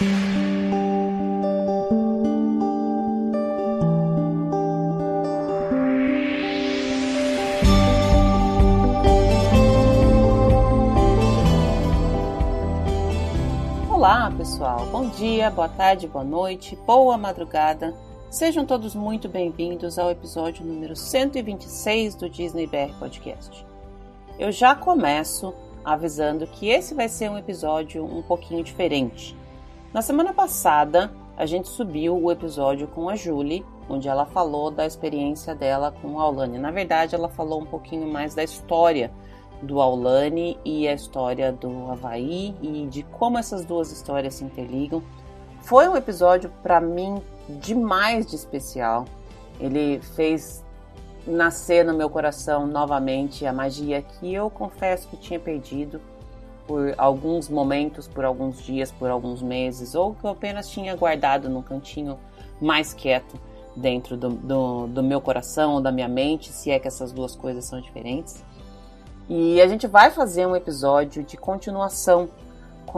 Olá, pessoal. Bom dia, boa tarde, boa noite, boa madrugada. Sejam todos muito bem-vindos ao episódio número 126 do Disney BR Podcast. Eu já começo avisando que esse vai ser um episódio um pouquinho diferente. Na semana passada, a gente subiu o episódio com a Julie, onde ela falou da experiência dela com o Aulane. Na verdade, ela falou um pouquinho mais da história do Aulane e a história do Havaí e de como essas duas histórias se interligam. Foi um episódio para mim demais de especial. Ele fez nascer no meu coração novamente a magia que eu confesso que tinha perdido por alguns momentos, por alguns dias, por alguns meses, ou que eu apenas tinha guardado no cantinho mais quieto dentro do, do, do meu coração, da minha mente, se é que essas duas coisas são diferentes. E a gente vai fazer um episódio de continuação,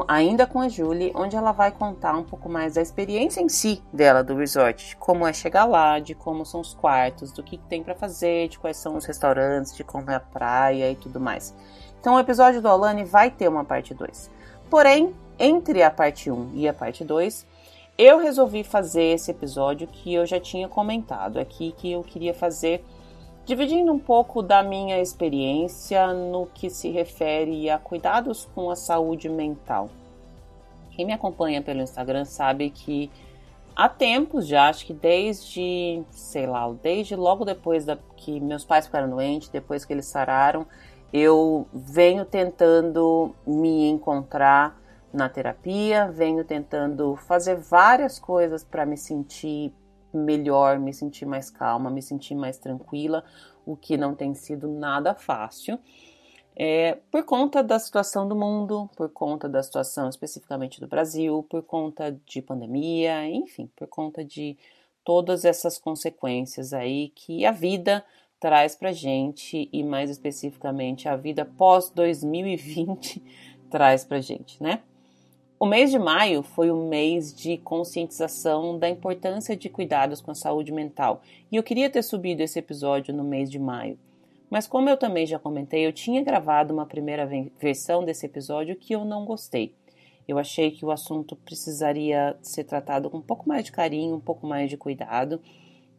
ainda com a Julie, onde ela vai contar um pouco mais da experiência em si dela do resort, de como é chegar lá, de como são os quartos, do que tem para fazer, de quais são os restaurantes, de como é a praia e tudo mais. Então o episódio do Alane vai ter uma parte 2. Porém, entre a parte 1 e a parte 2, eu resolvi fazer esse episódio que eu já tinha comentado aqui que eu queria fazer dividindo um pouco da minha experiência no que se refere a cuidados com a saúde mental. Quem me acompanha pelo Instagram sabe que há tempos já, acho que desde, sei lá, desde logo depois da, que meus pais ficaram doentes, depois que eles sararam, eu venho tentando me encontrar na terapia, venho tentando fazer várias coisas para me sentir melhor, me sentir mais calma, me sentir mais tranquila, o que não tem sido nada fácil. É, por conta da situação do mundo, por conta da situação especificamente do Brasil, por conta de pandemia, enfim, por conta de todas essas consequências aí que a vida traz pra gente e mais especificamente a vida pós 2020 traz pra gente, né? O mês de maio foi um mês de conscientização da importância de cuidados com a saúde mental e eu queria ter subido esse episódio no mês de maio. Mas, como eu também já comentei, eu tinha gravado uma primeira versão desse episódio que eu não gostei. Eu achei que o assunto precisaria ser tratado com um pouco mais de carinho, um pouco mais de cuidado.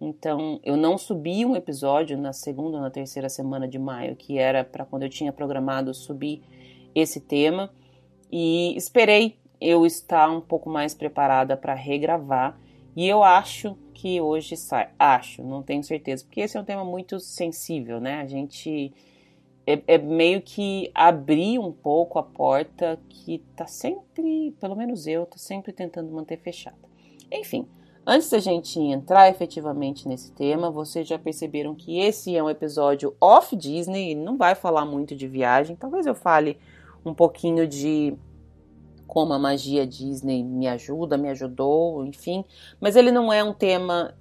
Então, eu não subi um episódio na segunda ou na terceira semana de maio, que era para quando eu tinha programado subir esse tema, e esperei eu estar um pouco mais preparada para regravar. E eu acho que hoje sai. Acho, não tenho certeza, porque esse é um tema muito sensível, né? A gente é, é, meio que abrir um pouco a porta que tá sempre, pelo menos eu, tô sempre tentando manter fechada. Enfim, antes da gente entrar efetivamente nesse tema, vocês já perceberam que esse é um episódio off Disney, não vai falar muito de viagem, talvez eu fale um pouquinho de como a magia Disney me ajuda, me ajudou, enfim. Mas ele não é um tema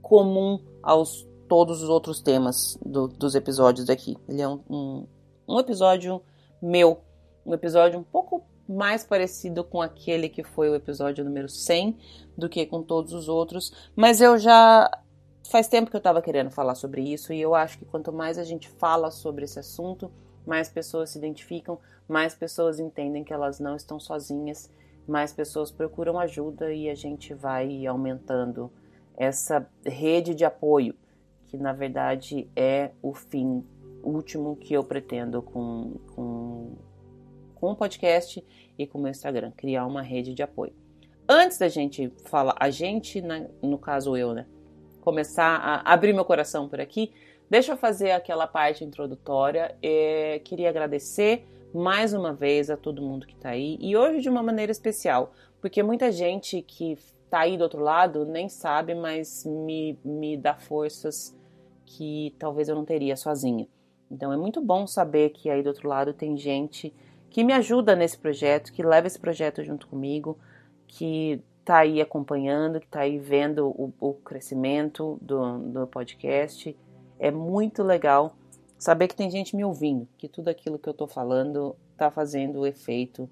comum aos todos os outros temas do, dos episódios daqui. Ele é um, um, um episódio meu, um episódio um pouco mais parecido com aquele que foi o episódio número 100 do que com todos os outros, mas eu já faz tempo que eu estava querendo falar sobre isso e eu acho que quanto mais a gente fala sobre esse assunto, mais pessoas se identificam, mais pessoas entendem que elas não estão sozinhas, mais pessoas procuram ajuda e a gente vai aumentando essa rede de apoio, que na verdade é o fim último que eu pretendo com, com, com o podcast e com o meu Instagram, criar uma rede de apoio. Antes da gente falar, a gente, né, no caso eu, né, começar a abrir meu coração por aqui, Deixa eu fazer aquela parte introdutória. É, queria agradecer mais uma vez a todo mundo que está aí e hoje de uma maneira especial, porque muita gente que está aí do outro lado nem sabe, mas me, me dá forças que talvez eu não teria sozinha. Então é muito bom saber que aí do outro lado tem gente que me ajuda nesse projeto, que leva esse projeto junto comigo, que está aí acompanhando, que está aí vendo o, o crescimento do, do podcast é muito legal saber que tem gente me ouvindo, que tudo aquilo que eu estou falando está fazendo efeito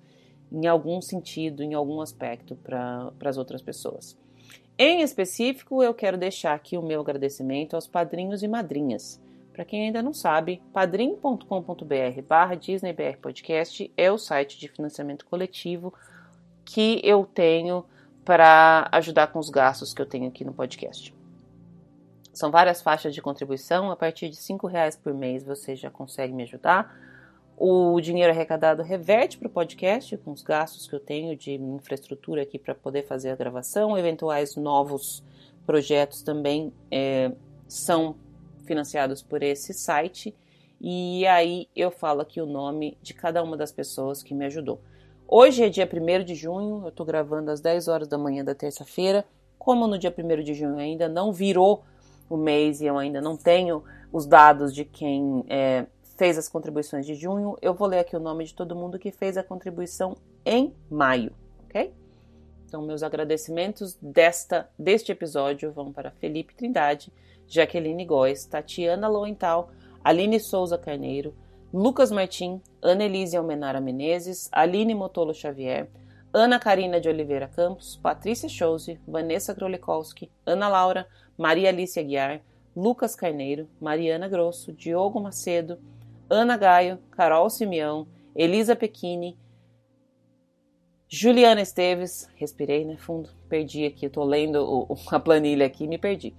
em algum sentido, em algum aspecto para as outras pessoas. Em específico, eu quero deixar aqui o meu agradecimento aos padrinhos e madrinhas. Para quem ainda não sabe, padrim.com.br barra DisneyBR Podcast é o site de financiamento coletivo que eu tenho para ajudar com os gastos que eu tenho aqui no podcast. São várias faixas de contribuição, a partir de R$ reais por mês você já consegue me ajudar. O dinheiro arrecadado reverte para o podcast com os gastos que eu tenho de infraestrutura aqui para poder fazer a gravação. Eventuais novos projetos também é, são financiados por esse site. E aí eu falo aqui o nome de cada uma das pessoas que me ajudou. Hoje é dia 1 de junho, eu estou gravando às 10 horas da manhã da terça-feira. Como no dia 1 de junho ainda não virou o mês e eu ainda não tenho os dados de quem é, fez as contribuições de junho, eu vou ler aqui o nome de todo mundo que fez a contribuição em maio, ok? Então, meus agradecimentos desta, deste episódio vão para Felipe Trindade, Jaqueline Góes, Tatiana Loental, Aline Souza Carneiro, Lucas Martim, Ana Elise Almenara Menezes, Aline Motolo Xavier, Ana Karina de Oliveira Campos, Patrícia Chose, Vanessa Grolikowski, Ana Laura, Maria Alice Aguiar, Lucas Carneiro, Mariana Grosso, Diogo Macedo, Ana Gaio, Carol Simeão, Elisa Pequini, Juliana Esteves, respirei, né, fundo, perdi aqui, tô lendo o, a planilha aqui, me perdi.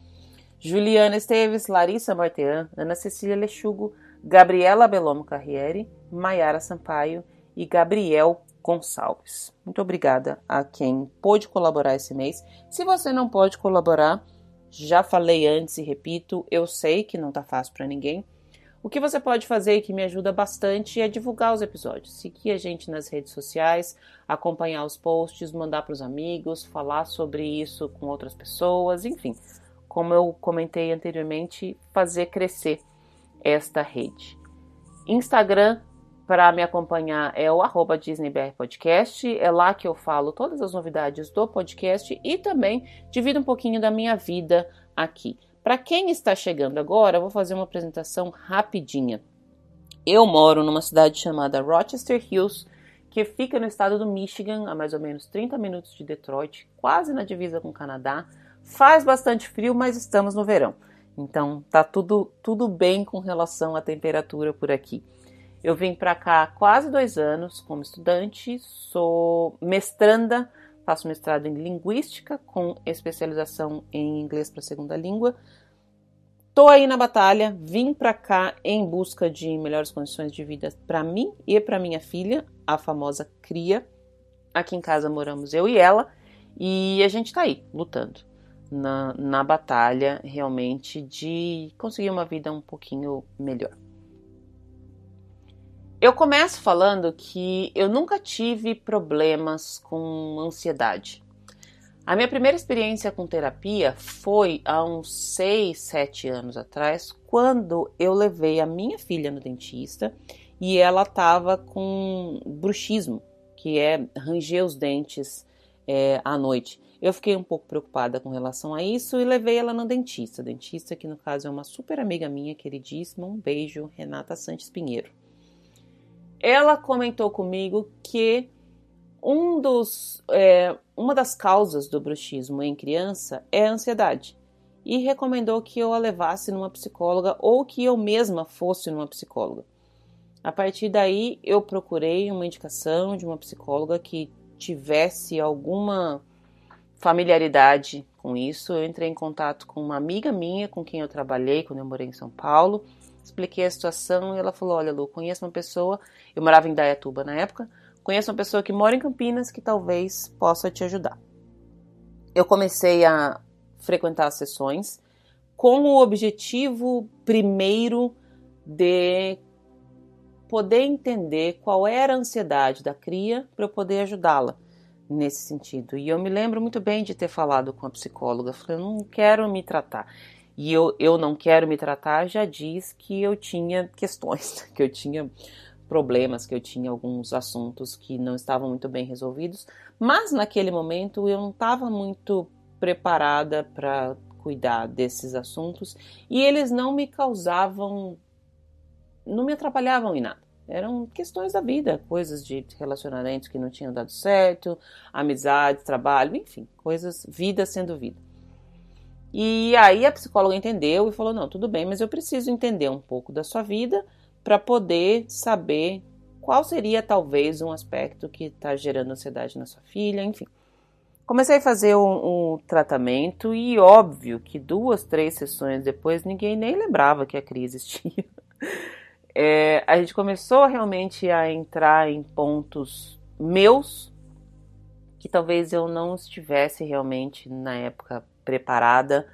Juliana Esteves, Larissa Martean, Ana Cecília Lechugo, Gabriela Belomo Carriere, Maiara Sampaio e Gabriel Gonçalves. Muito obrigada a quem pôde colaborar esse mês. Se você não pode colaborar, já falei antes e repito, eu sei que não tá fácil para ninguém. O que você pode fazer e que me ajuda bastante é divulgar os episódios, seguir a gente nas redes sociais, acompanhar os posts, mandar para os amigos, falar sobre isso com outras pessoas, enfim, como eu comentei anteriormente, fazer crescer esta rede. Instagram para me acompanhar é o arroba DisneyBR Podcast. É lá que eu falo todas as novidades do podcast e também divido um pouquinho da minha vida aqui. Para quem está chegando agora, eu vou fazer uma apresentação rapidinha. Eu moro numa cidade chamada Rochester Hills, que fica no estado do Michigan, a mais ou menos 30 minutos de Detroit, quase na divisa com o Canadá. Faz bastante frio, mas estamos no verão. Então tá tudo, tudo bem com relação à temperatura por aqui. Eu vim para cá há quase dois anos como estudante, sou mestranda Faço mestrado em Linguística com especialização em Inglês para segunda língua. Tô aí na batalha, vim para cá em busca de melhores condições de vida para mim e para minha filha, a famosa cria. Aqui em casa moramos eu e ela, e a gente tá aí lutando na, na batalha realmente de conseguir uma vida um pouquinho melhor. Eu começo falando que eu nunca tive problemas com ansiedade. A minha primeira experiência com terapia foi há uns 6, 7 anos atrás, quando eu levei a minha filha no dentista e ela estava com bruxismo, que é ranger os dentes é, à noite. Eu fiquei um pouco preocupada com relação a isso e levei ela no dentista. Dentista que no caso é uma super amiga minha, queridíssima. Um beijo, Renata Santos Pinheiro. Ela comentou comigo que um dos, é, uma das causas do bruxismo em criança é a ansiedade e recomendou que eu a levasse numa psicóloga ou que eu mesma fosse numa psicóloga. A partir daí, eu procurei uma indicação de uma psicóloga que tivesse alguma familiaridade com isso. Eu entrei em contato com uma amiga minha com quem eu trabalhei quando eu morei em São Paulo expliquei a situação e ela falou: Olha, Lu, conheço uma pessoa, eu morava em Dayatuba na época, conheço uma pessoa que mora em Campinas que talvez possa te ajudar. Eu comecei a frequentar as sessões com o objetivo primeiro de poder entender qual era a ansiedade da cria para eu poder ajudá-la nesse sentido. E eu me lembro muito bem de ter falado com a psicóloga, falei, eu não quero me tratar e eu, eu não quero me tratar, já diz que eu tinha questões, que eu tinha problemas, que eu tinha alguns assuntos que não estavam muito bem resolvidos, mas naquele momento eu não estava muito preparada para cuidar desses assuntos e eles não me causavam, não me atrapalhavam em nada. Eram questões da vida, coisas de relacionamentos que não tinham dado certo, amizade, trabalho, enfim, coisas, vida sendo vida. E aí a psicóloga entendeu e falou: não, tudo bem, mas eu preciso entender um pouco da sua vida para poder saber qual seria talvez um aspecto que está gerando ansiedade na sua filha, enfim. Comecei a fazer um, um, tratamento e óbvio que duas, três sessões depois ninguém nem lembrava que a crise existia. É, a gente começou realmente a entrar em pontos meus que talvez eu não estivesse realmente na época preparada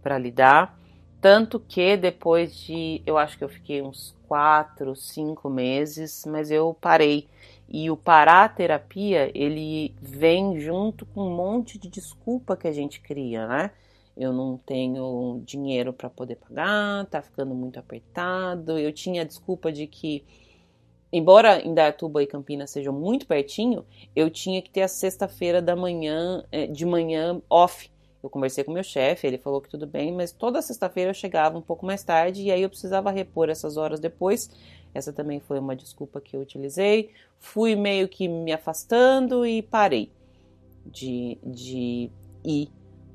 para lidar. Tanto que depois de, eu acho que eu fiquei uns quatro, cinco meses, mas eu parei. E o parar a terapia, ele vem junto com um monte de desculpa que a gente cria, né? Eu não tenho dinheiro para poder pagar, tá ficando muito apertado. Eu tinha a desculpa de que, embora Indaiatuba e Campinas sejam muito pertinho, eu tinha que ter a sexta-feira da manhã, eh, de manhã off eu conversei com meu chefe, ele falou que tudo bem, mas toda sexta-feira eu chegava um pouco mais tarde e aí eu precisava repor essas horas depois. Essa também foi uma desculpa que eu utilizei. Fui meio que me afastando e parei de, de ir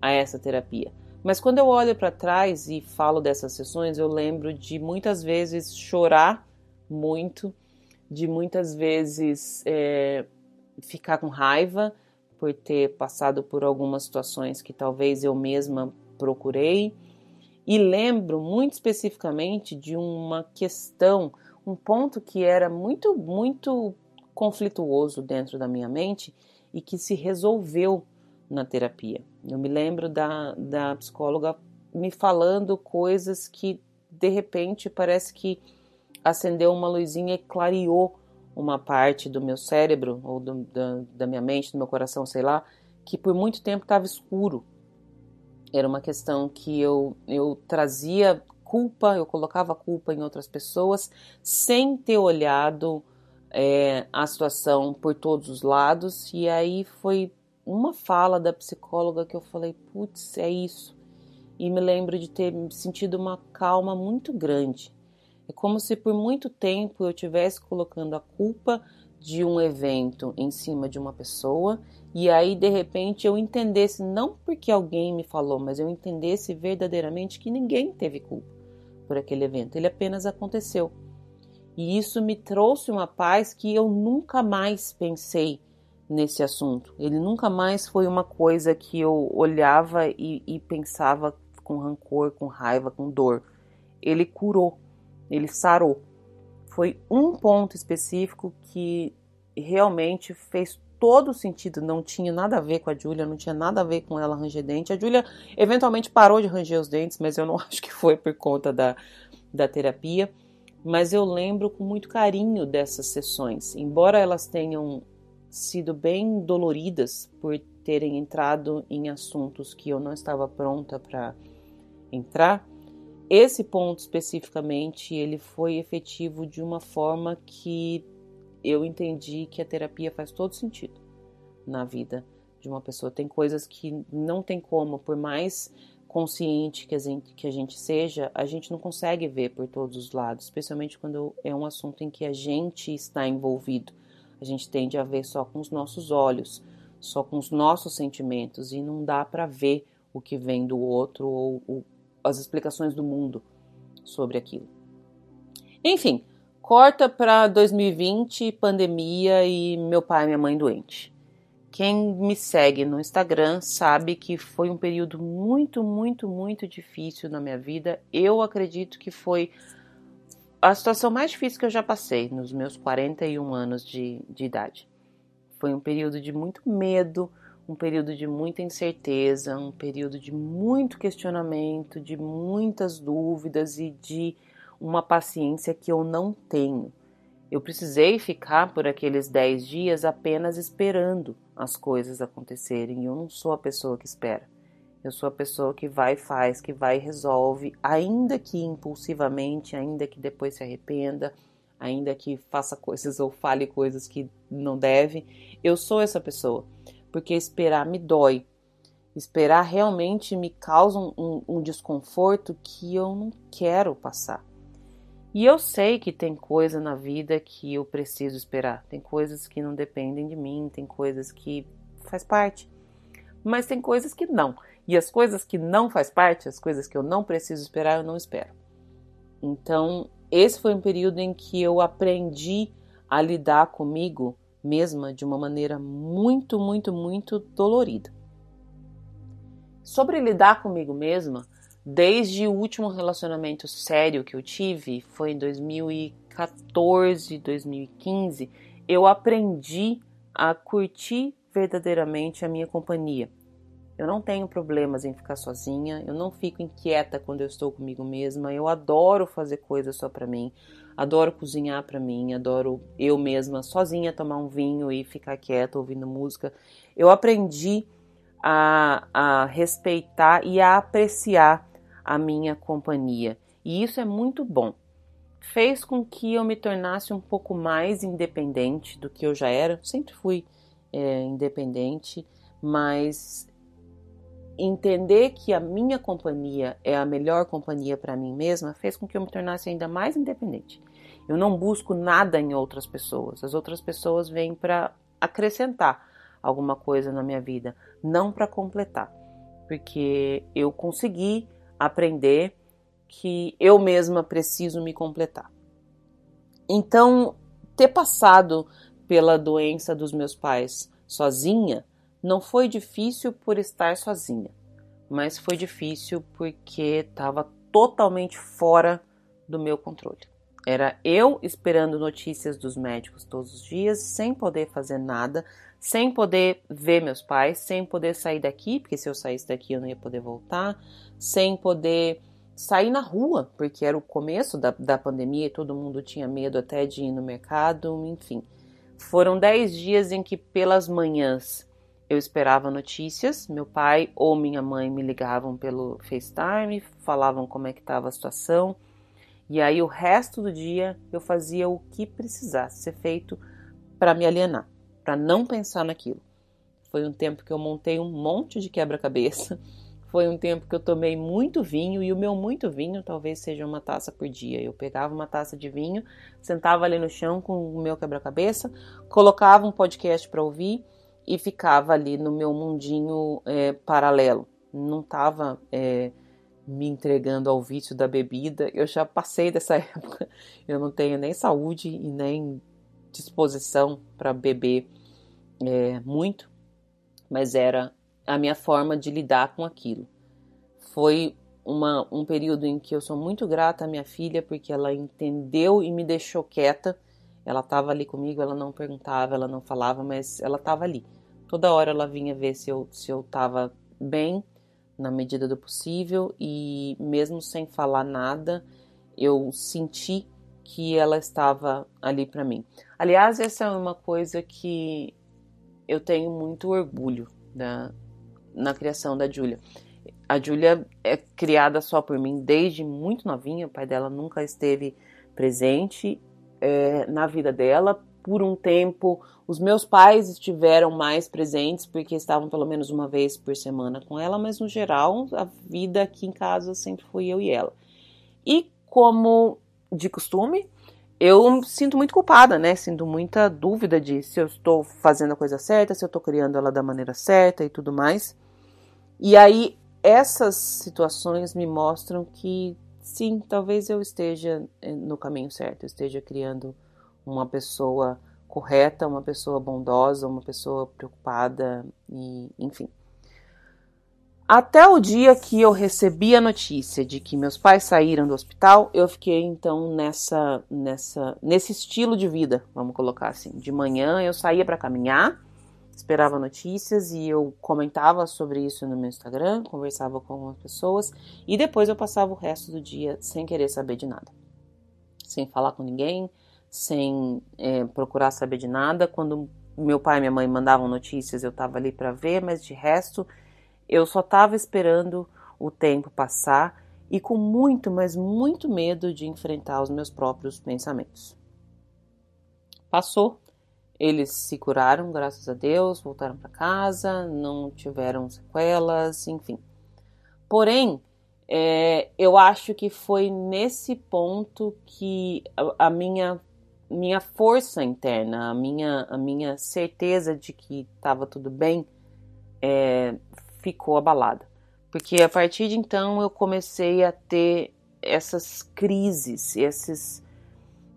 a essa terapia. Mas quando eu olho para trás e falo dessas sessões, eu lembro de muitas vezes chorar muito, de muitas vezes é, ficar com raiva, por ter passado por algumas situações que talvez eu mesma procurei. E lembro muito especificamente de uma questão, um ponto que era muito, muito conflituoso dentro da minha mente e que se resolveu na terapia. Eu me lembro da, da psicóloga me falando coisas que de repente parece que acendeu uma luzinha e clareou uma parte do meu cérebro ou do, da, da minha mente, do meu coração, sei lá, que por muito tempo estava escuro. Era uma questão que eu, eu trazia culpa, eu colocava culpa em outras pessoas sem ter olhado é, a situação por todos os lados. E aí foi uma fala da psicóloga que eu falei: putz, é isso. E me lembro de ter sentido uma calma muito grande é como se por muito tempo eu estivesse colocando a culpa de um evento em cima de uma pessoa e aí de repente eu entendesse, não porque alguém me falou, mas eu entendesse verdadeiramente que ninguém teve culpa por aquele evento, ele apenas aconteceu. E isso me trouxe uma paz que eu nunca mais pensei nesse assunto. Ele nunca mais foi uma coisa que eu olhava e, e pensava com rancor, com raiva, com dor. Ele curou ele sarou. Foi um ponto específico que realmente fez todo sentido, não tinha nada a ver com a Júlia, não tinha nada a ver com ela ranger dente. A Júlia eventualmente parou de ranger os dentes, mas eu não acho que foi por conta da, da terapia. Mas eu lembro com muito carinho dessas sessões, embora elas tenham sido bem doloridas por terem entrado em assuntos que eu não estava pronta para entrar, esse ponto especificamente, ele foi efetivo de uma forma que eu entendi que a terapia faz todo sentido na vida de uma pessoa. Tem coisas que não tem como, por mais consciente que a, gente, que a gente seja, a gente não consegue ver por todos os lados, especialmente quando é um assunto em que a gente está envolvido. A gente tende a ver só com os nossos olhos, só com os nossos sentimentos e não dá para ver o que vem do outro ou o as explicações do mundo sobre aquilo. Enfim, corta para 2020, pandemia e meu pai e minha mãe doente. Quem me segue no Instagram sabe que foi um período muito, muito, muito difícil na minha vida. Eu acredito que foi a situação mais difícil que eu já passei nos meus 41 anos de, de idade. Foi um período de muito medo, um período de muita incerteza, um período de muito questionamento, de muitas dúvidas e de uma paciência que eu não tenho. Eu precisei ficar por aqueles 10 dias apenas esperando as coisas acontecerem. Eu não sou a pessoa que espera. Eu sou a pessoa que vai, faz, que vai e resolve, ainda que impulsivamente, ainda que depois se arrependa, ainda que faça coisas ou fale coisas que não deve. Eu sou essa pessoa porque esperar me dói. Esperar realmente me causa um, um, um desconforto que eu não quero passar. E eu sei que tem coisa na vida que eu preciso esperar, tem coisas que não dependem de mim, tem coisas que faz parte, mas tem coisas que não. E as coisas que não faz parte, as coisas que eu não preciso esperar, eu não espero. Então, esse foi um período em que eu aprendi a lidar comigo mesma de uma maneira muito, muito, muito dolorida. Sobre lidar comigo mesma, desde o último relacionamento sério que eu tive, foi em 2014, 2015, eu aprendi a curtir verdadeiramente a minha companhia. Eu não tenho problemas em ficar sozinha, eu não fico inquieta quando eu estou comigo mesma. Eu adoro fazer coisas só para mim, adoro cozinhar para mim, adoro eu mesma sozinha tomar um vinho e ficar quieta ouvindo música. Eu aprendi a, a respeitar e a apreciar a minha companhia, e isso é muito bom. Fez com que eu me tornasse um pouco mais independente do que eu já era. Sempre fui é, independente, mas entender que a minha companhia é a melhor companhia para mim mesma fez com que eu me tornasse ainda mais independente. Eu não busco nada em outras pessoas. As outras pessoas vêm para acrescentar alguma coisa na minha vida, não para completar. Porque eu consegui aprender que eu mesma preciso me completar. Então, ter passado pela doença dos meus pais sozinha não foi difícil por estar sozinha, mas foi difícil porque estava totalmente fora do meu controle. Era eu esperando notícias dos médicos todos os dias, sem poder fazer nada, sem poder ver meus pais, sem poder sair daqui, porque se eu saísse daqui eu não ia poder voltar, sem poder sair na rua, porque era o começo da, da pandemia e todo mundo tinha medo até de ir no mercado, enfim. Foram dez dias em que, pelas manhãs, eu esperava notícias, meu pai ou minha mãe me ligavam pelo FaceTime, falavam como é que estava a situação, e aí o resto do dia eu fazia o que precisasse ser feito para me alienar, para não pensar naquilo. Foi um tempo que eu montei um monte de quebra-cabeça. Foi um tempo que eu tomei muito vinho e o meu muito vinho talvez seja uma taça por dia. Eu pegava uma taça de vinho, sentava ali no chão com o meu quebra-cabeça, colocava um podcast para ouvir e ficava ali no meu mundinho é, paralelo. Não estava é, me entregando ao vício da bebida. Eu já passei dessa época. Eu não tenho nem saúde e nem disposição para beber é, muito, mas era a minha forma de lidar com aquilo. Foi uma, um período em que eu sou muito grata à minha filha porque ela entendeu e me deixou quieta ela estava ali comigo, ela não perguntava, ela não falava, mas ela estava ali. Toda hora ela vinha ver se eu se eu estava bem na medida do possível e mesmo sem falar nada, eu senti que ela estava ali para mim. Aliás, essa é uma coisa que eu tenho muito orgulho da, na criação da Júlia. A Júlia é criada só por mim desde muito novinha, o pai dela nunca esteve presente é, na vida dela. Por um tempo, os meus pais estiveram mais presentes porque estavam pelo menos uma vez por semana com ela, mas no geral, a vida aqui em casa sempre fui eu e ela. E como de costume, eu sinto muito culpada, né? Sinto muita dúvida de se eu estou fazendo a coisa certa, se eu estou criando ela da maneira certa e tudo mais. E aí, essas situações me mostram que sim, talvez eu esteja eh, no caminho certo, eu esteja criando uma pessoa correta, uma pessoa bondosa, uma pessoa preocupada e, enfim. Até o dia que eu recebi a notícia de que meus pais saíram do hospital, eu fiquei então nessa nessa nesse estilo de vida, vamos colocar assim. De manhã eu saía para caminhar, esperava notícias e eu comentava sobre isso no meu Instagram, conversava com algumas pessoas e depois eu passava o resto do dia sem querer saber de nada, sem falar com ninguém, sem é, procurar saber de nada. Quando meu pai e minha mãe mandavam notícias, eu estava ali para ver, mas de resto eu só estava esperando o tempo passar e com muito, mas muito medo de enfrentar os meus próprios pensamentos. Passou eles se curaram, graças a Deus, voltaram para casa, não tiveram sequelas, enfim. Porém, É, eu acho que foi nesse ponto que a, a minha minha força interna, a minha, a minha certeza de que estava tudo bem é, ficou abalada. Porque a partir de então eu comecei a ter essas crises, esses,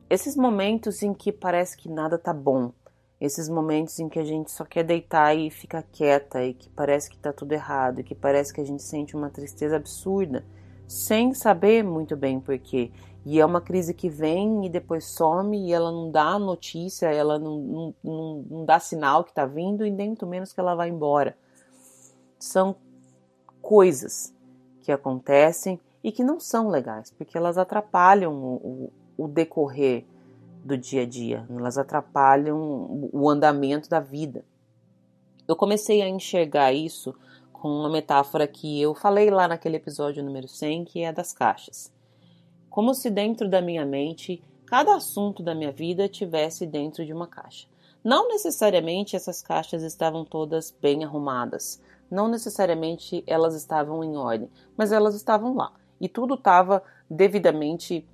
esses momentos em que parece que nada tá bom, esses momentos em que a gente só quer deitar e ficar quieta e que parece que tá tudo errado, e que parece que a gente sente uma tristeza absurda, sem saber muito bem porquê. E é uma crise que vem e depois some e ela não dá notícia, ela não, não, não, não dá sinal que está vindo e nem muito menos que ela vai embora. São coisas que acontecem e que não são legais, porque elas atrapalham o, o, o decorrer do dia a dia, elas atrapalham o andamento da vida. Eu comecei a enxergar isso com uma metáfora que eu falei lá naquele episódio número 100, que é das caixas como se dentro da minha mente cada assunto da minha vida tivesse dentro de uma caixa. Não necessariamente essas caixas estavam todas bem arrumadas, não necessariamente elas estavam em ordem, mas elas estavam lá e tudo estava devidamente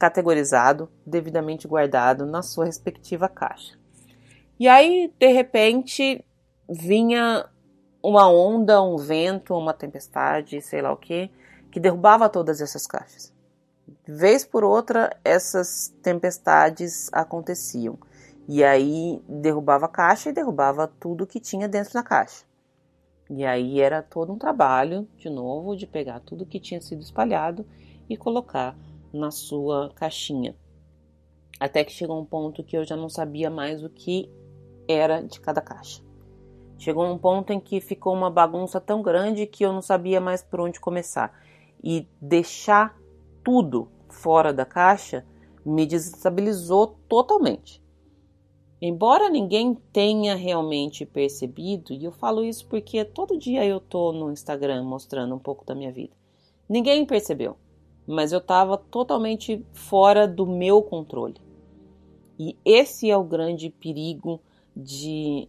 categorizado, devidamente guardado na sua respectiva caixa. E aí, de repente, vinha uma onda, um vento, uma tempestade, sei lá o que, que derrubava todas essas caixas vez por outra essas tempestades aconteciam. E aí derrubava a caixa e derrubava tudo que tinha dentro da caixa. E aí era todo um trabalho, de novo, de pegar tudo que tinha sido espalhado e colocar na sua caixinha. Até que chegou um ponto que eu já não sabia mais o que era de cada caixa. Chegou um ponto em que ficou uma bagunça tão grande que eu não sabia mais por onde começar. E deixar tudo fora da caixa me desestabilizou totalmente. Embora ninguém tenha realmente percebido, e eu falo isso porque todo dia eu tô no Instagram mostrando um pouco da minha vida. Ninguém percebeu, mas eu estava totalmente fora do meu controle. E esse é o grande perigo de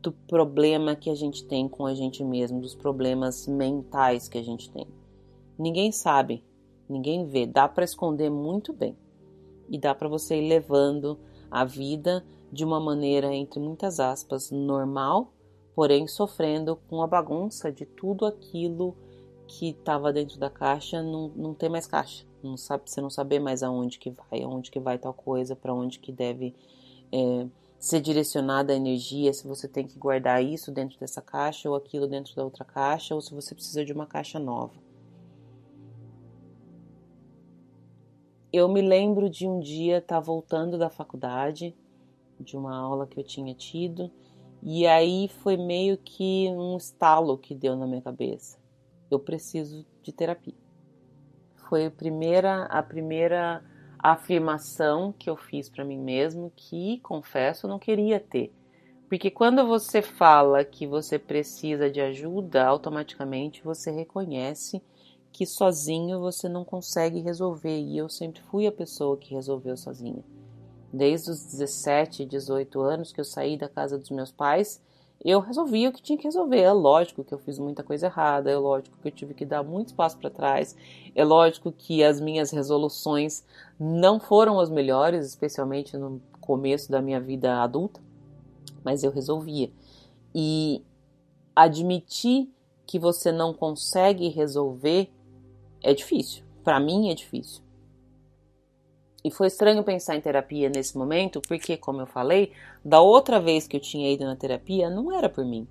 do problema que a gente tem com a gente mesmo, dos problemas mentais que a gente tem. Ninguém sabe ninguém vê, dá para esconder muito bem. E dá para você ir levando a vida de uma maneira, entre muitas aspas, normal, porém sofrendo com a bagunça de tudo aquilo que estava dentro da caixa, não, não tem mais caixa. Não sabe, você não saber mais aonde que vai, aonde que vai tal coisa, para onde que deve é, ser direcionada a energia, se você tem que guardar isso dentro dessa caixa ou aquilo dentro da outra caixa, ou se você precisa de uma caixa nova. Eu me lembro de um dia estar tá voltando da faculdade, de uma aula que eu tinha tido, e aí foi meio que um estalo que deu na minha cabeça. Eu preciso de terapia. Foi a primeira, a primeira afirmação que eu fiz para mim mesmo que, confesso, não queria ter. Porque quando você fala que você precisa de ajuda, automaticamente você reconhece que sozinho você não consegue resolver, e eu sempre fui a pessoa que resolveu sozinha. Desde os 17, 18 anos que eu saí da casa dos meus pais, eu resolvi o que tinha que resolver. É lógico que eu fiz muita coisa errada, é lógico que eu tive que dar muito espaço para trás, é lógico que as minhas resoluções não foram as melhores, especialmente no começo da minha vida adulta, mas eu resolvia. E admitir que você não consegue resolver é difícil. Para mim é difícil. E foi estranho pensar em terapia nesse momento, porque, como eu falei, da outra vez que eu tinha ido na terapia, não era por mim.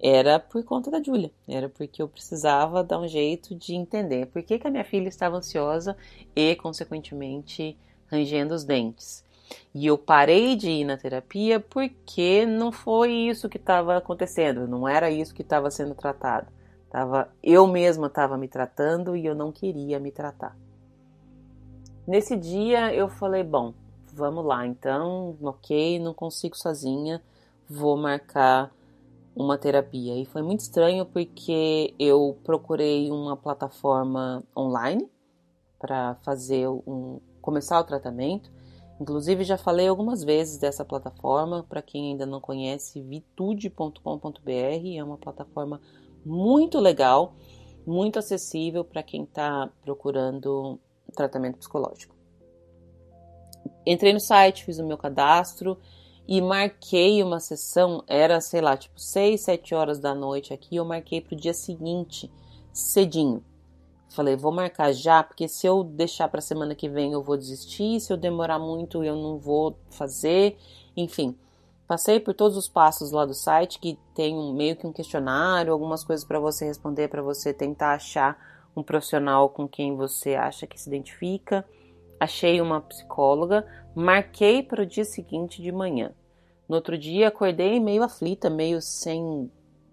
Era por conta da Júlia. Era porque eu precisava dar um jeito de entender por que, que a minha filha estava ansiosa e, consequentemente, rangendo os dentes. E eu parei de ir na terapia porque não foi isso que estava acontecendo, não era isso que estava sendo tratado. Tava, eu mesma estava me tratando e eu não queria me tratar. Nesse dia eu falei, bom, vamos lá, então, ok, não consigo sozinha, vou marcar uma terapia. E foi muito estranho porque eu procurei uma plataforma online para fazer um começar o tratamento. Inclusive já falei algumas vezes dessa plataforma, para quem ainda não conhece, vitude.com.br, é uma plataforma muito legal, muito acessível para quem está procurando tratamento psicológico. Entrei no site, fiz o meu cadastro e marquei uma sessão, era, sei lá, tipo 6, 7 horas da noite aqui, eu marquei para o dia seguinte, cedinho. Falei, vou marcar já, porque se eu deixar para semana que vem eu vou desistir, se eu demorar muito eu não vou fazer, enfim. Passei por todos os passos lá do site, que tem um, meio que um questionário, algumas coisas para você responder, para você tentar achar um profissional com quem você acha que se identifica. Achei uma psicóloga, marquei para o dia seguinte de manhã. No outro dia acordei meio aflita, meio sem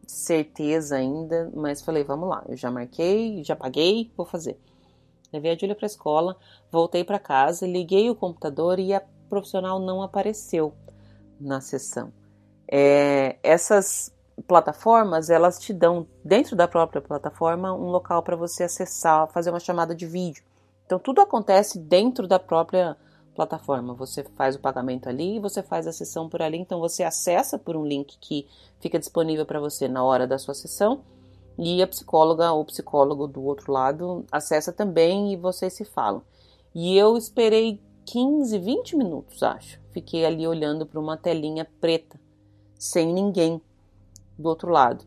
certeza ainda, mas falei, vamos lá, eu já marquei, já paguei, vou fazer. Levei a Júlia para a escola, voltei para casa, liguei o computador e a profissional não apareceu na sessão. É, essas plataformas, elas te dão, dentro da própria plataforma, um local para você acessar, fazer uma chamada de vídeo. Então, tudo acontece dentro da própria plataforma. Você faz o pagamento ali, você faz a sessão por ali, então você acessa por um link que fica disponível para você na hora da sua sessão e a psicóloga ou psicólogo do outro lado acessa também e vocês se falam. E eu esperei 15, 20 minutos, acho. Fiquei ali olhando para uma telinha preta, sem ninguém do outro lado.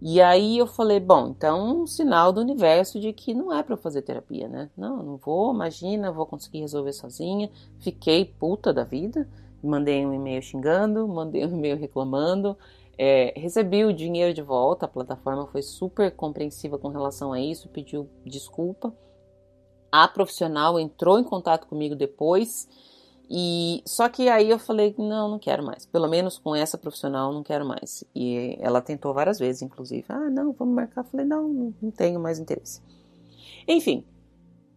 E aí eu falei, bom, então um sinal do universo de que não é para fazer terapia, né? Não, não vou, imagina, vou conseguir resolver sozinha. Fiquei puta da vida, mandei um e-mail xingando, mandei um e-mail reclamando, é, recebi o dinheiro de volta, a plataforma foi super compreensiva com relação a isso, pediu desculpa. A profissional entrou em contato comigo depois e só que aí eu falei, não, não quero mais. Pelo menos com essa profissional não quero mais. E ela tentou várias vezes, inclusive. Ah, não, vamos marcar. Eu falei, não, não tenho mais interesse. Enfim,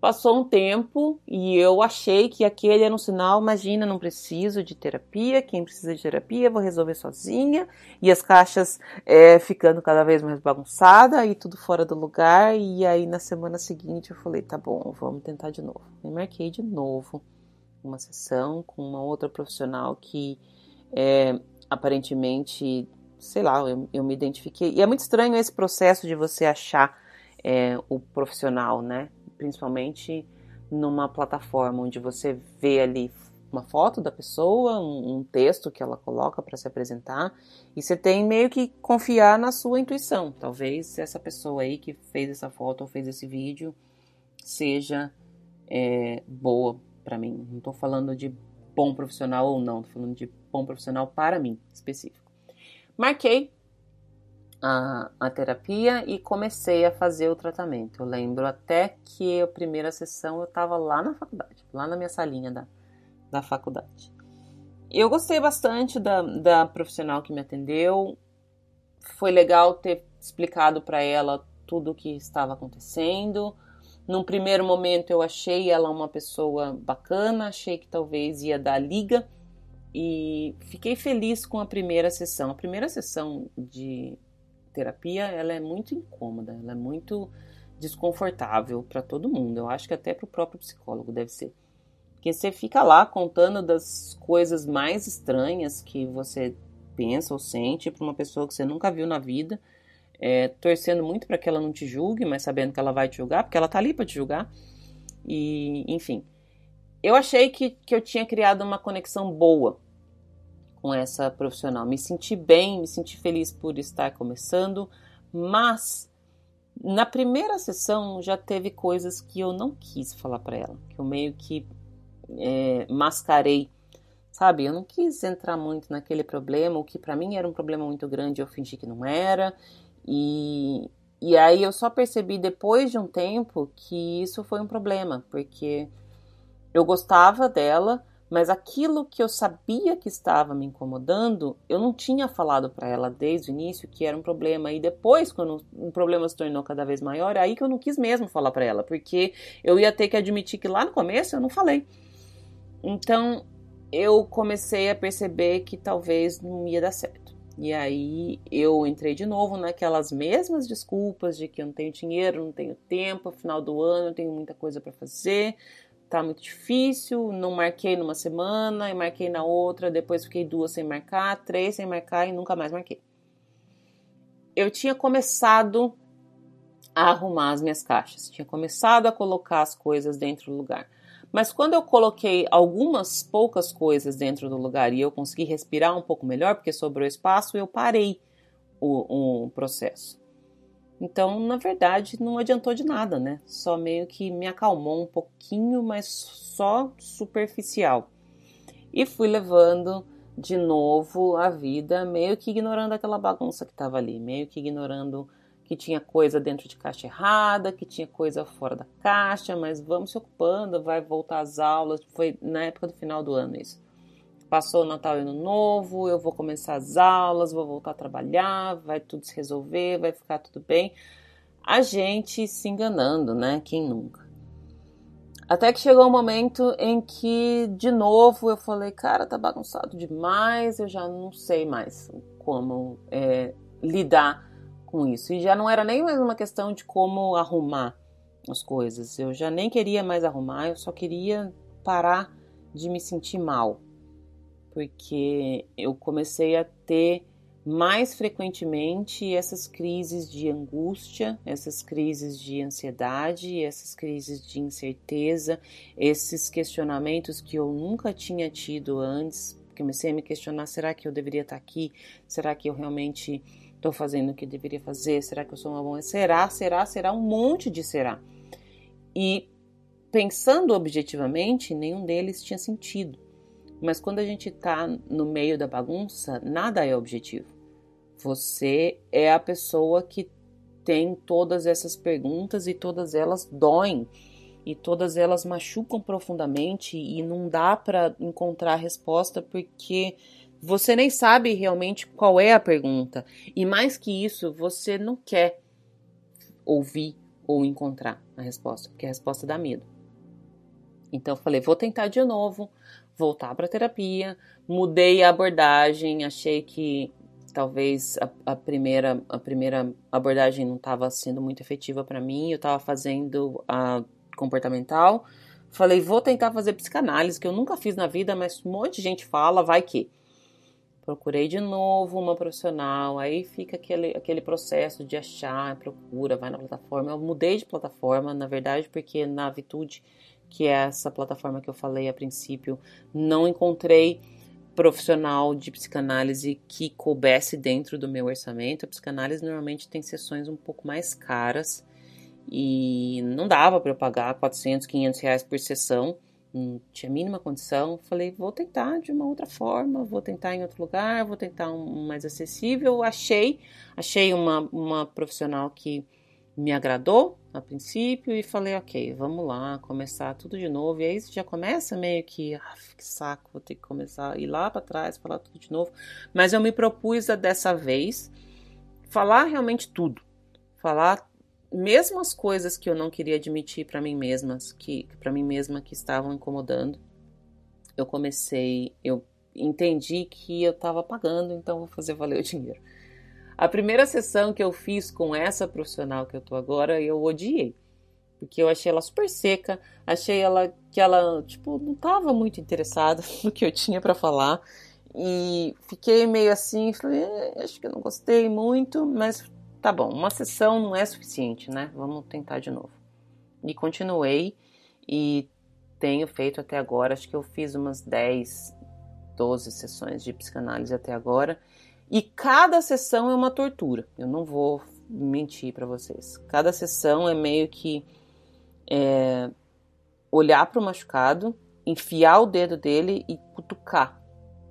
passou um tempo e eu achei que aquele era um sinal, imagina, não preciso de terapia, quem precisa de terapia, vou resolver sozinha. E as caixas é, ficando cada vez mais bagunçada e tudo fora do lugar. E aí na semana seguinte eu falei, tá bom, vamos tentar de novo. E marquei de novo uma sessão com uma outra profissional que é, aparentemente, sei lá, eu, eu, me identifiquei. E é muito estranho esse processo de você achar é, o profissional, né? Principalmente numa plataforma onde você vê ali uma foto da pessoa, um, um texto que ela coloca para se apresentar, e você tem meio que confiar na sua intuição. Talvez essa pessoa aí que fez essa foto ou fez esse vídeo seja é, boa para mim. Não estou falando de bom profissional ou não, estou falando de bom profissional para mim, específico. Marquei a, a terapia e comecei a fazer o tratamento. Eu lembro até que a primeira sessão eu estava lá na faculdade, lá na minha salinha da, da faculdade. Eu gostei bastante da, da profissional que me atendeu. Foi legal ter explicado para ela tudo o que estava acontecendo num primeiro momento eu achei ela uma pessoa bacana, achei que talvez ia dar liga e fiquei feliz com a primeira sessão. A primeira sessão de terapia, ela é muito incômoda, ela é muito desconfortável para todo mundo. Eu acho que até para o próprio psicólogo deve ser. Porque você fica lá contando das coisas mais estranhas que você pensa ou sente para uma pessoa que você nunca viu na vida é, torcendo muito para que ela não te julgue, mas sabendo que ela vai te julgar, porque ela tá ali para te julgar. E, enfim, eu achei que, que eu tinha criado uma conexão boa com essa profissional. Me senti bem, me senti feliz por estar começando, mas na primeira sessão já teve coisas que eu não quis falar para ela, que eu meio que é, mascarei, sabe? Eu não quis entrar muito naquele problema, o que para mim era um problema muito grande, eu fingi que não era, e, e aí eu só percebi depois de um tempo que isso foi um problema, porque eu gostava dela, mas aquilo que eu sabia que estava me incomodando, eu não tinha falado para ela desde o início que era um problema. E depois, quando o problema se tornou cada vez maior, é aí que eu não quis mesmo falar para ela, porque eu ia ter que admitir que lá no começo eu não falei. Então eu comecei a perceber que talvez não ia dar certo. E aí eu entrei de novo naquelas mesmas desculpas de que eu não tenho dinheiro, não tenho tempo, final do ano eu tenho muita coisa para fazer, tá muito difícil, não marquei numa semana e marquei na outra, depois fiquei duas sem marcar, três sem marcar e nunca mais marquei. Eu tinha começado a arrumar as minhas caixas. Tinha começado a colocar as coisas dentro do lugar. Mas quando eu coloquei algumas poucas coisas dentro do lugar e eu consegui respirar um pouco melhor, porque sobrou espaço, eu parei o, o processo. Então, na verdade, não adiantou de nada, né? Só meio que me acalmou um pouquinho, mas só superficial. E fui levando de novo a vida, meio que ignorando aquela bagunça que estava ali, meio que ignorando que tinha coisa dentro de caixa errada, que tinha coisa fora da caixa, mas vamos se ocupando, vai voltar às aulas. Foi na época do final do ano isso. Passou o Natal e Ano Novo, eu vou começar as aulas, vou voltar a trabalhar, vai tudo se resolver, vai ficar tudo bem. A gente se enganando, né? Quem nunca? Até que chegou um momento em que, de novo, eu falei, cara, tá bagunçado demais, eu já não sei mais como é, lidar com isso. E já não era nem mais uma questão de como arrumar as coisas. Eu já nem queria mais arrumar, eu só queria parar de me sentir mal. Porque eu comecei a ter mais frequentemente essas crises de angústia, essas crises de ansiedade, essas crises de incerteza, esses questionamentos que eu nunca tinha tido antes. Comecei a me questionar: será que eu deveria estar aqui? Será que eu realmente Estou fazendo o que deveria fazer? Será que eu sou uma boa? Será, será, será, um monte de será. E pensando objetivamente, nenhum deles tinha sentido. Mas quando a gente está no meio da bagunça, nada é objetivo. Você é a pessoa que tem todas essas perguntas e todas elas doem e todas elas machucam profundamente e não dá para encontrar resposta porque você nem sabe realmente qual é a pergunta. E mais que isso, você não quer ouvir ou encontrar a resposta, porque a resposta dá medo. Então eu falei, vou tentar de novo, voltar para terapia, mudei a abordagem, achei que talvez a, a, primeira a primeira abordagem não estava sendo muito efetiva para mim, eu estava fazendo a comportamental. Falei, vou tentar fazer psicanálise, que eu nunca fiz na vida, mas um monte de gente fala, vai que procurei de novo uma profissional, aí fica aquele, aquele processo de achar, procura, vai na plataforma. Eu mudei de plataforma, na verdade, porque na Vitude, que é essa plataforma que eu falei a princípio, não encontrei profissional de psicanálise que coubesse dentro do meu orçamento. A psicanálise normalmente tem sessões um pouco mais caras e não dava para eu pagar 400, 500 reais por sessão não tinha a mínima condição. Falei, vou tentar de uma outra forma, vou tentar em outro lugar, vou tentar um mais acessível. Achei, achei uma, uma profissional que me agradou a princípio e falei, ok, vamos lá, começar tudo de novo. E aí já começa meio que, ah, que saco, vou ter que começar a ir lá para trás, falar tudo de novo. Mas eu me propus a dessa vez falar realmente tudo, falar mesmo as coisas que eu não queria admitir para mim mesmas, que para mim mesma que estavam incomodando, eu comecei, eu entendi que eu estava pagando, então vou fazer valer o dinheiro. A primeira sessão que eu fiz com essa profissional que eu tô agora, eu odiei. Porque eu achei ela super seca, achei ela que ela, tipo, não estava muito interessada no que eu tinha para falar. E fiquei meio assim, falei, eh, acho que eu não gostei muito, mas Tá bom, uma sessão não é suficiente, né? Vamos tentar de novo. E continuei e tenho feito até agora, acho que eu fiz umas 10, 12 sessões de psicanálise até agora. E cada sessão é uma tortura. Eu não vou mentir para vocês. Cada sessão é meio que é, olhar para o machucado, enfiar o dedo dele e cutucar.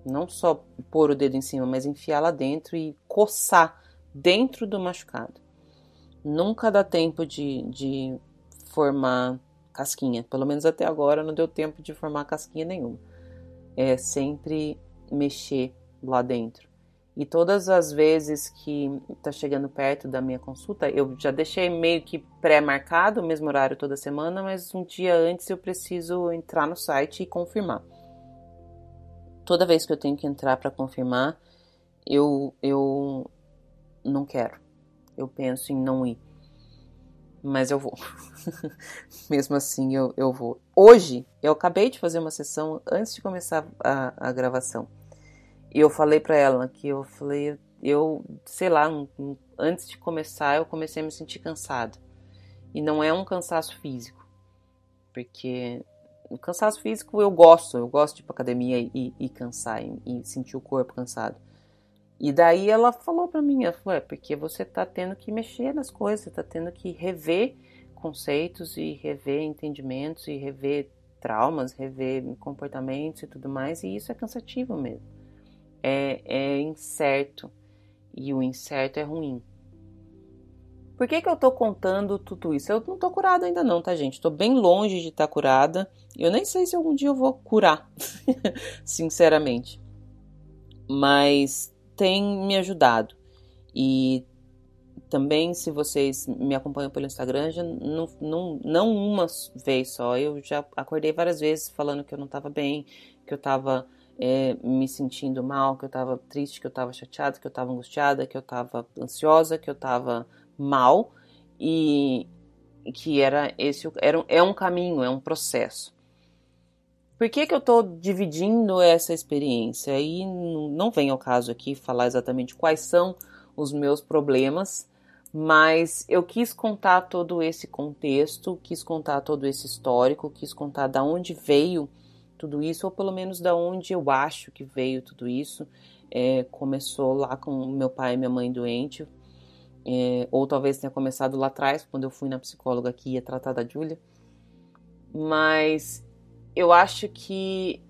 Não só pôr o dedo em cima, mas enfiar lá dentro e coçar dentro do machucado. Nunca dá tempo de, de formar casquinha. Pelo menos até agora não deu tempo de formar casquinha nenhuma. É sempre mexer lá dentro. E todas as vezes que está chegando perto da minha consulta, eu já deixei meio que pré-marcado o mesmo horário toda semana, mas um dia antes eu preciso entrar no site e confirmar. Toda vez que eu tenho que entrar para confirmar, eu, eu não quero. Eu penso em não ir. Mas eu vou. Mesmo assim, eu, eu vou. Hoje, eu acabei de fazer uma sessão antes de começar a, a gravação. E eu falei para ela que eu falei, eu, sei lá, antes de começar, eu comecei a me sentir cansada. E não é um cansaço físico, porque o cansaço físico eu gosto, eu gosto de ir pra academia e, e cansar, e, e, sentir o corpo cansado. E daí ela falou pra mim, falou, é porque você tá tendo que mexer nas coisas, você tá tendo que rever conceitos e rever entendimentos e rever traumas, rever comportamentos e tudo mais, e isso é cansativo mesmo. É, é incerto, e o incerto é ruim. Por que, que eu tô contando tudo isso? Eu não tô curada ainda não, tá, gente? Tô bem longe de estar tá curada. Eu nem sei se algum dia eu vou curar, sinceramente. Mas tem me ajudado. E também, se vocês me acompanham pelo Instagram, já não, não, não uma vez só, eu já acordei várias vezes falando que eu não estava bem, que eu estava é, me sentindo mal, que eu estava triste, que eu estava chateada, que eu estava angustiada, que eu estava ansiosa, que eu estava mal e que era esse era, é um caminho, é um processo. Por que, que eu estou dividindo essa experiência? E não vem ao caso aqui falar exatamente quais são os meus problemas, mas eu quis contar todo esse contexto, quis contar todo esse histórico, quis contar da onde veio tudo isso, ou pelo menos da onde eu acho que veio tudo isso. É, começou lá com meu pai e minha mãe doente, é, ou talvez tenha começado lá atrás, quando eu fui na psicóloga que ia tratar da Júlia. Mas eu acho que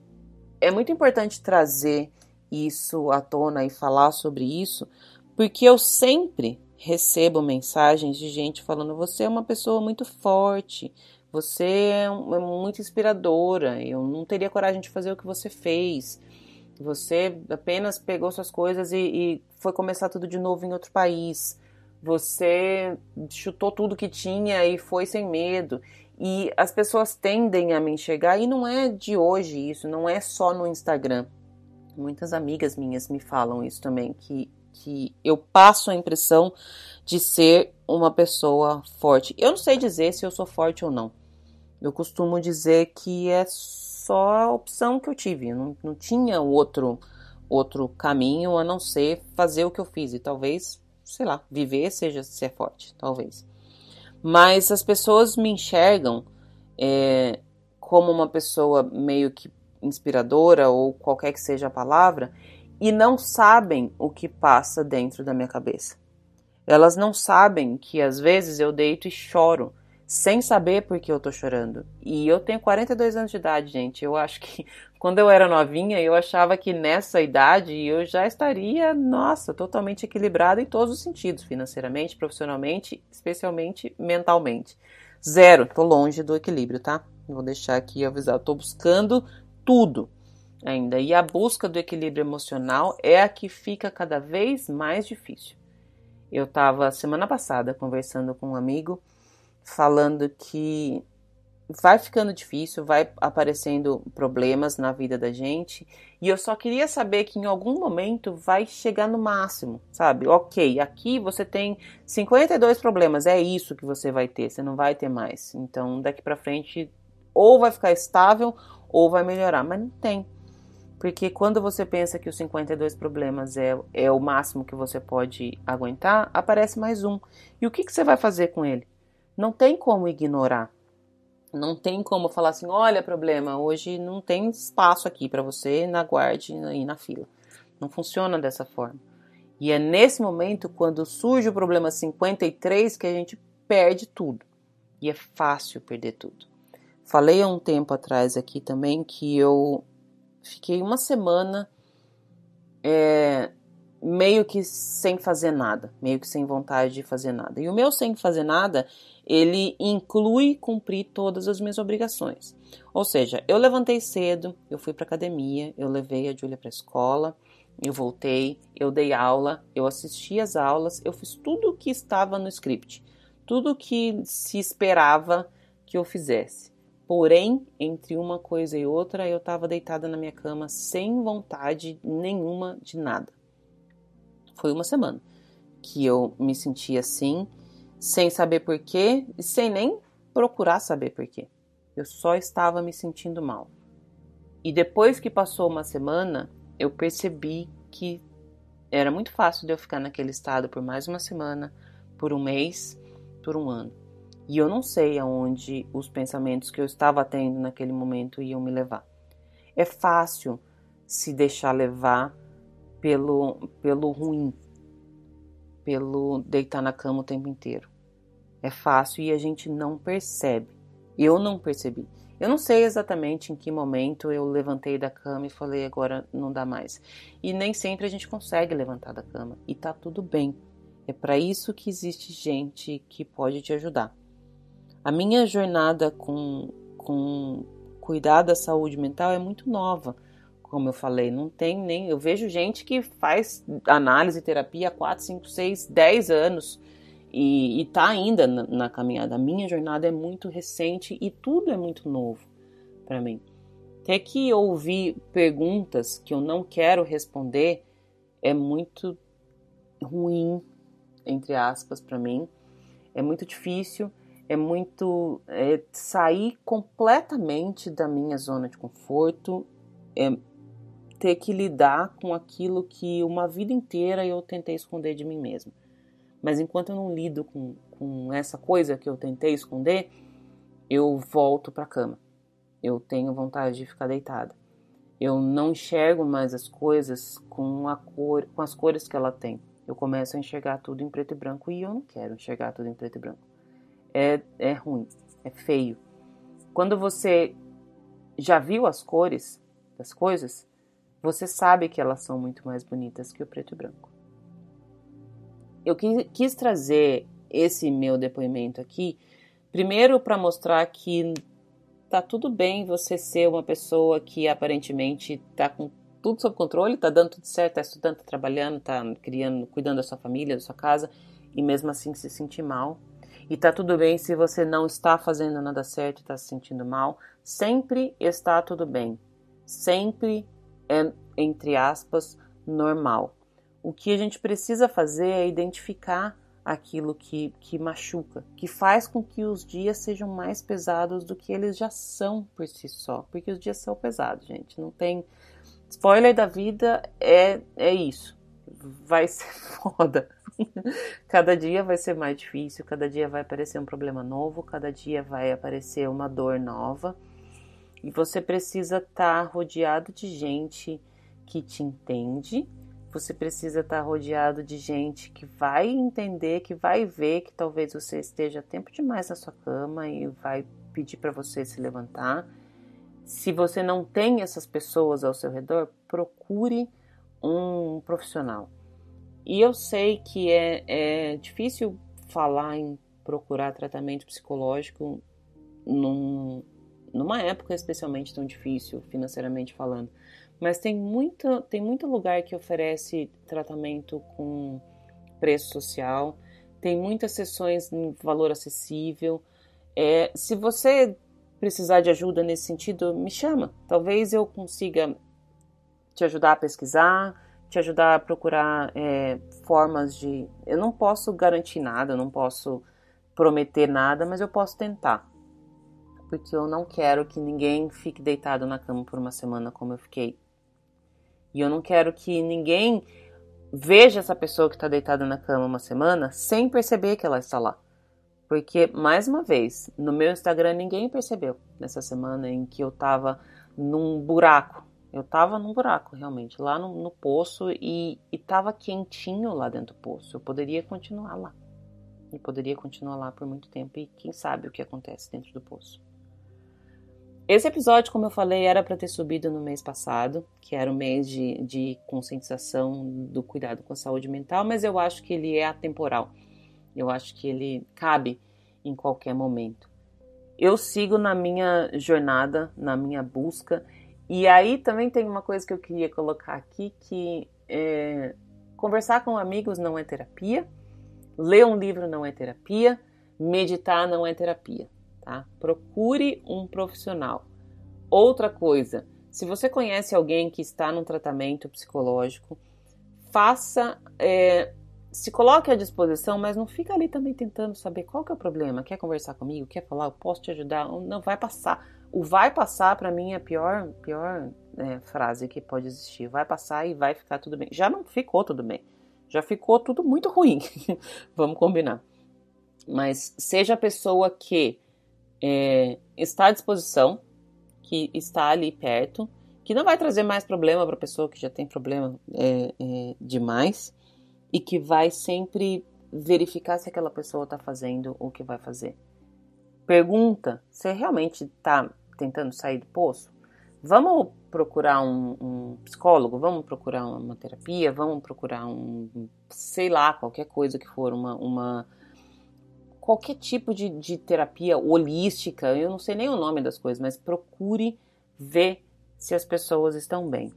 é muito importante trazer isso à tona e falar sobre isso, porque eu sempre recebo mensagens de gente falando: você é uma pessoa muito forte, você é, é muito inspiradora, eu não teria coragem de fazer o que você fez. Você apenas pegou suas coisas e, e foi começar tudo de novo em outro país. Você chutou tudo que tinha e foi sem medo. E as pessoas tendem a me enxergar, e não é de hoje isso, não é só no Instagram. Muitas amigas minhas me falam isso também, que, que eu passo a impressão de ser uma pessoa forte. Eu não sei dizer se eu sou forte ou não. Eu costumo dizer que é só a opção que eu tive, não, não tinha outro, outro caminho a não ser fazer o que eu fiz. E talvez sei lá, viver seja ser forte, talvez. Mas as pessoas me enxergam é, como uma pessoa meio que inspiradora ou qualquer que seja a palavra e não sabem o que passa dentro da minha cabeça. Elas não sabem que às vezes eu deito e choro sem saber por que eu tô chorando. E eu tenho 42 anos de idade, gente. Eu acho que quando eu era novinha, eu achava que nessa idade eu já estaria, nossa, totalmente equilibrada em todos os sentidos, financeiramente, profissionalmente, especialmente mentalmente. Zero, tô longe do equilíbrio, tá? Vou deixar aqui avisar, tô buscando tudo ainda. E a busca do equilíbrio emocional é a que fica cada vez mais difícil. Eu tava semana passada conversando com um amigo falando que vai ficando difícil, vai aparecendo problemas na vida da gente, e eu só queria saber que em algum momento vai chegar no máximo, sabe? Ok, aqui você tem 52 problemas, é isso que você vai ter, você não vai ter mais. Então, daqui para frente, ou vai ficar estável ou vai melhorar, mas não tem. Porque quando você pensa que os 52 problemas é, é o máximo que você pode aguentar, aparece mais um. E o que, que você vai fazer com ele? não tem como ignorar. Não tem como falar assim, olha, problema, hoje não tem espaço aqui para você na guarde e na fila. Não funciona dessa forma. E é nesse momento, quando surge o problema 53, que a gente perde tudo. E é fácil perder tudo. Falei há um tempo atrás aqui também que eu fiquei uma semana é, meio que sem fazer nada, meio que sem vontade de fazer nada. E o meu sem fazer nada, ele inclui cumprir todas as minhas obrigações. Ou seja, eu levantei cedo, eu fui para academia, eu levei a Júlia para escola, eu voltei, eu dei aula, eu assisti as aulas, eu fiz tudo o que estava no script, tudo o que se esperava que eu fizesse. Porém, entre uma coisa e outra, eu estava deitada na minha cama sem vontade nenhuma de nada. Foi uma semana que eu me senti assim, sem saber porquê e sem nem procurar saber porquê. Eu só estava me sentindo mal. E depois que passou uma semana, eu percebi que era muito fácil de eu ficar naquele estado por mais uma semana, por um mês, por um ano. E eu não sei aonde os pensamentos que eu estava tendo naquele momento iam me levar. É fácil se deixar levar pelo, pelo ruim, pelo deitar na cama o tempo inteiro. É fácil e a gente não percebe. Eu não percebi. Eu não sei exatamente em que momento eu levantei da cama e falei agora não dá mais. E nem sempre a gente consegue levantar da cama e tá tudo bem. É para isso que existe gente que pode te ajudar. A minha jornada com, com cuidar da saúde mental é muito nova. Como eu falei, não tem nem. Eu vejo gente que faz análise, terapia há 4, 5, 6, 10 anos e está ainda na, na, caminhada. A minha jornada é muito recente e tudo é muito novo para mim. Ter que ouvir perguntas que eu não quero responder é muito ruim, entre aspas, para mim. É muito difícil, é muito é, sair completamente da minha zona de conforto, é ter que lidar com aquilo que uma vida inteira eu tentei esconder de mim mesma. Mas enquanto eu não lido com, com essa coisa que eu tentei esconder, eu volto para a cama. Eu tenho vontade de ficar deitada. Eu não enxergo mais as coisas com, a cor, com as cores que ela tem. Eu começo a enxergar tudo em preto e branco e eu não quero enxergar tudo em preto e branco. É, é ruim, é feio. Quando você já viu as cores das coisas, você sabe que elas são muito mais bonitas que o preto e branco eu quis trazer esse meu depoimento aqui, primeiro para mostrar que tá tudo bem você ser uma pessoa que aparentemente tá com tudo sob controle, tá dando tudo certo, tá estudando, tá trabalhando, tá criando, cuidando da sua família, da sua casa e mesmo assim se sentir mal. E tá tudo bem se você não está fazendo nada certo está se sentindo mal. Sempre está tudo bem. Sempre é, entre aspas, normal. O que a gente precisa fazer é identificar aquilo que, que machuca, que faz com que os dias sejam mais pesados do que eles já são por si só. Porque os dias são pesados, gente. Não tem. Spoiler da vida é, é isso. Vai ser foda. cada dia vai ser mais difícil, cada dia vai aparecer um problema novo, cada dia vai aparecer uma dor nova. E você precisa estar tá rodeado de gente que te entende, você precisa estar rodeado de gente que vai entender, que vai ver que talvez você esteja tempo demais na sua cama e vai pedir para você se levantar. Se você não tem essas pessoas ao seu redor, procure um profissional. E eu sei que é, é difícil falar em procurar tratamento psicológico num, numa época especialmente tão difícil, financeiramente falando. Mas tem muito, tem muito lugar que oferece tratamento com preço social, tem muitas sessões em valor acessível. É, se você precisar de ajuda nesse sentido, me chama. Talvez eu consiga te ajudar a pesquisar, te ajudar a procurar é, formas de. Eu não posso garantir nada, não posso prometer nada, mas eu posso tentar. Porque eu não quero que ninguém fique deitado na cama por uma semana como eu fiquei e eu não quero que ninguém veja essa pessoa que está deitada na cama uma semana sem perceber que ela está lá. Porque, mais uma vez, no meu Instagram ninguém percebeu nessa semana em que eu estava num buraco. Eu estava num buraco, realmente, lá no, no poço e estava quentinho lá dentro do poço. Eu poderia continuar lá. E poderia continuar lá por muito tempo e quem sabe o que acontece dentro do poço. Esse episódio, como eu falei, era para ter subido no mês passado, que era o mês de, de conscientização do cuidado com a saúde mental, mas eu acho que ele é atemporal. Eu acho que ele cabe em qualquer momento. Eu sigo na minha jornada, na minha busca, e aí também tem uma coisa que eu queria colocar aqui, que é, conversar com amigos não é terapia, ler um livro não é terapia, meditar não é terapia tá? Procure um profissional. Outra coisa, se você conhece alguém que está num tratamento psicológico, faça, é, se coloque à disposição, mas não fica ali também tentando saber qual que é o problema. Quer conversar comigo? Quer falar? Eu posso te ajudar? Não vai passar. O vai passar para mim é a pior, pior é, frase que pode existir. Vai passar e vai ficar tudo bem. Já não ficou tudo bem. Já ficou tudo muito ruim. Vamos combinar. Mas seja a pessoa que é, está à disposição, que está ali perto, que não vai trazer mais problema para a pessoa que já tem problema é, é, demais e que vai sempre verificar se aquela pessoa está fazendo o que vai fazer. Pergunta: você realmente está tentando sair do poço? Vamos procurar um, um, psicólogo? Vamos procurar uma terapia? Vamos procurar um, sei lá, qualquer coisa que for, uma, uma qualquer tipo de, de terapia holística, eu não sei nem o nome das coisas, mas procure ver se as pessoas estão bem.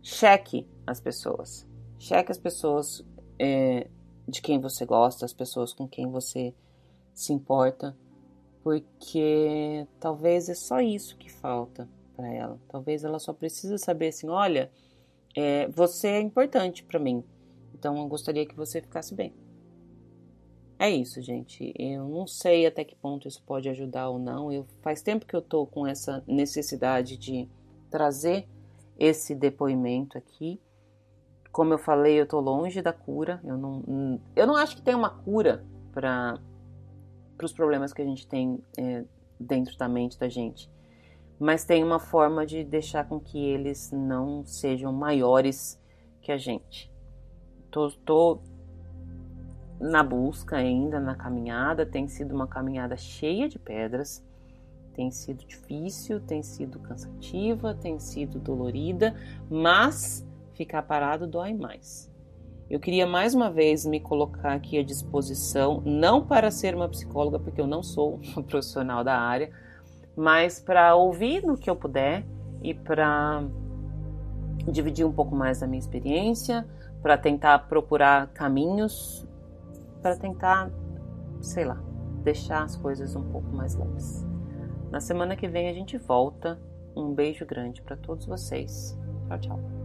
Cheque as pessoas. Cheque as pessoas é, de quem você gosta, as pessoas com quem você se importa, porque talvez é só isso que falta para ela. Talvez ela só precisa saber assim, olha, é, você é importante para mim, então eu gostaria que você ficasse bem. É isso, gente. Eu não sei até que ponto isso pode ajudar ou não. Eu faz tempo que eu tô com essa necessidade de trazer esse depoimento aqui. Como eu falei, eu estou longe da cura. Eu não, eu não acho que tem uma cura para os problemas que a gente tem é, dentro da mente da gente. Mas tem uma forma de deixar com que eles não sejam maiores que a gente. Tô, tô na busca ainda, na caminhada. Tem sido uma caminhada cheia de pedras tem sido difícil, tem sido cansativa, tem sido dolorida, mas ficar parado dói mais. Eu queria mais uma vez me colocar aqui à disposição, não para ser uma psicóloga, porque eu não sou uma profissional da área, mas para ouvir no que eu puder e para dividir um pouco mais da minha experiência, para tentar procurar caminhos, para tentar, sei lá, deixar as coisas um pouco mais leves. Na semana que vem a gente volta. Um beijo grande para todos vocês. Tchau, tchau.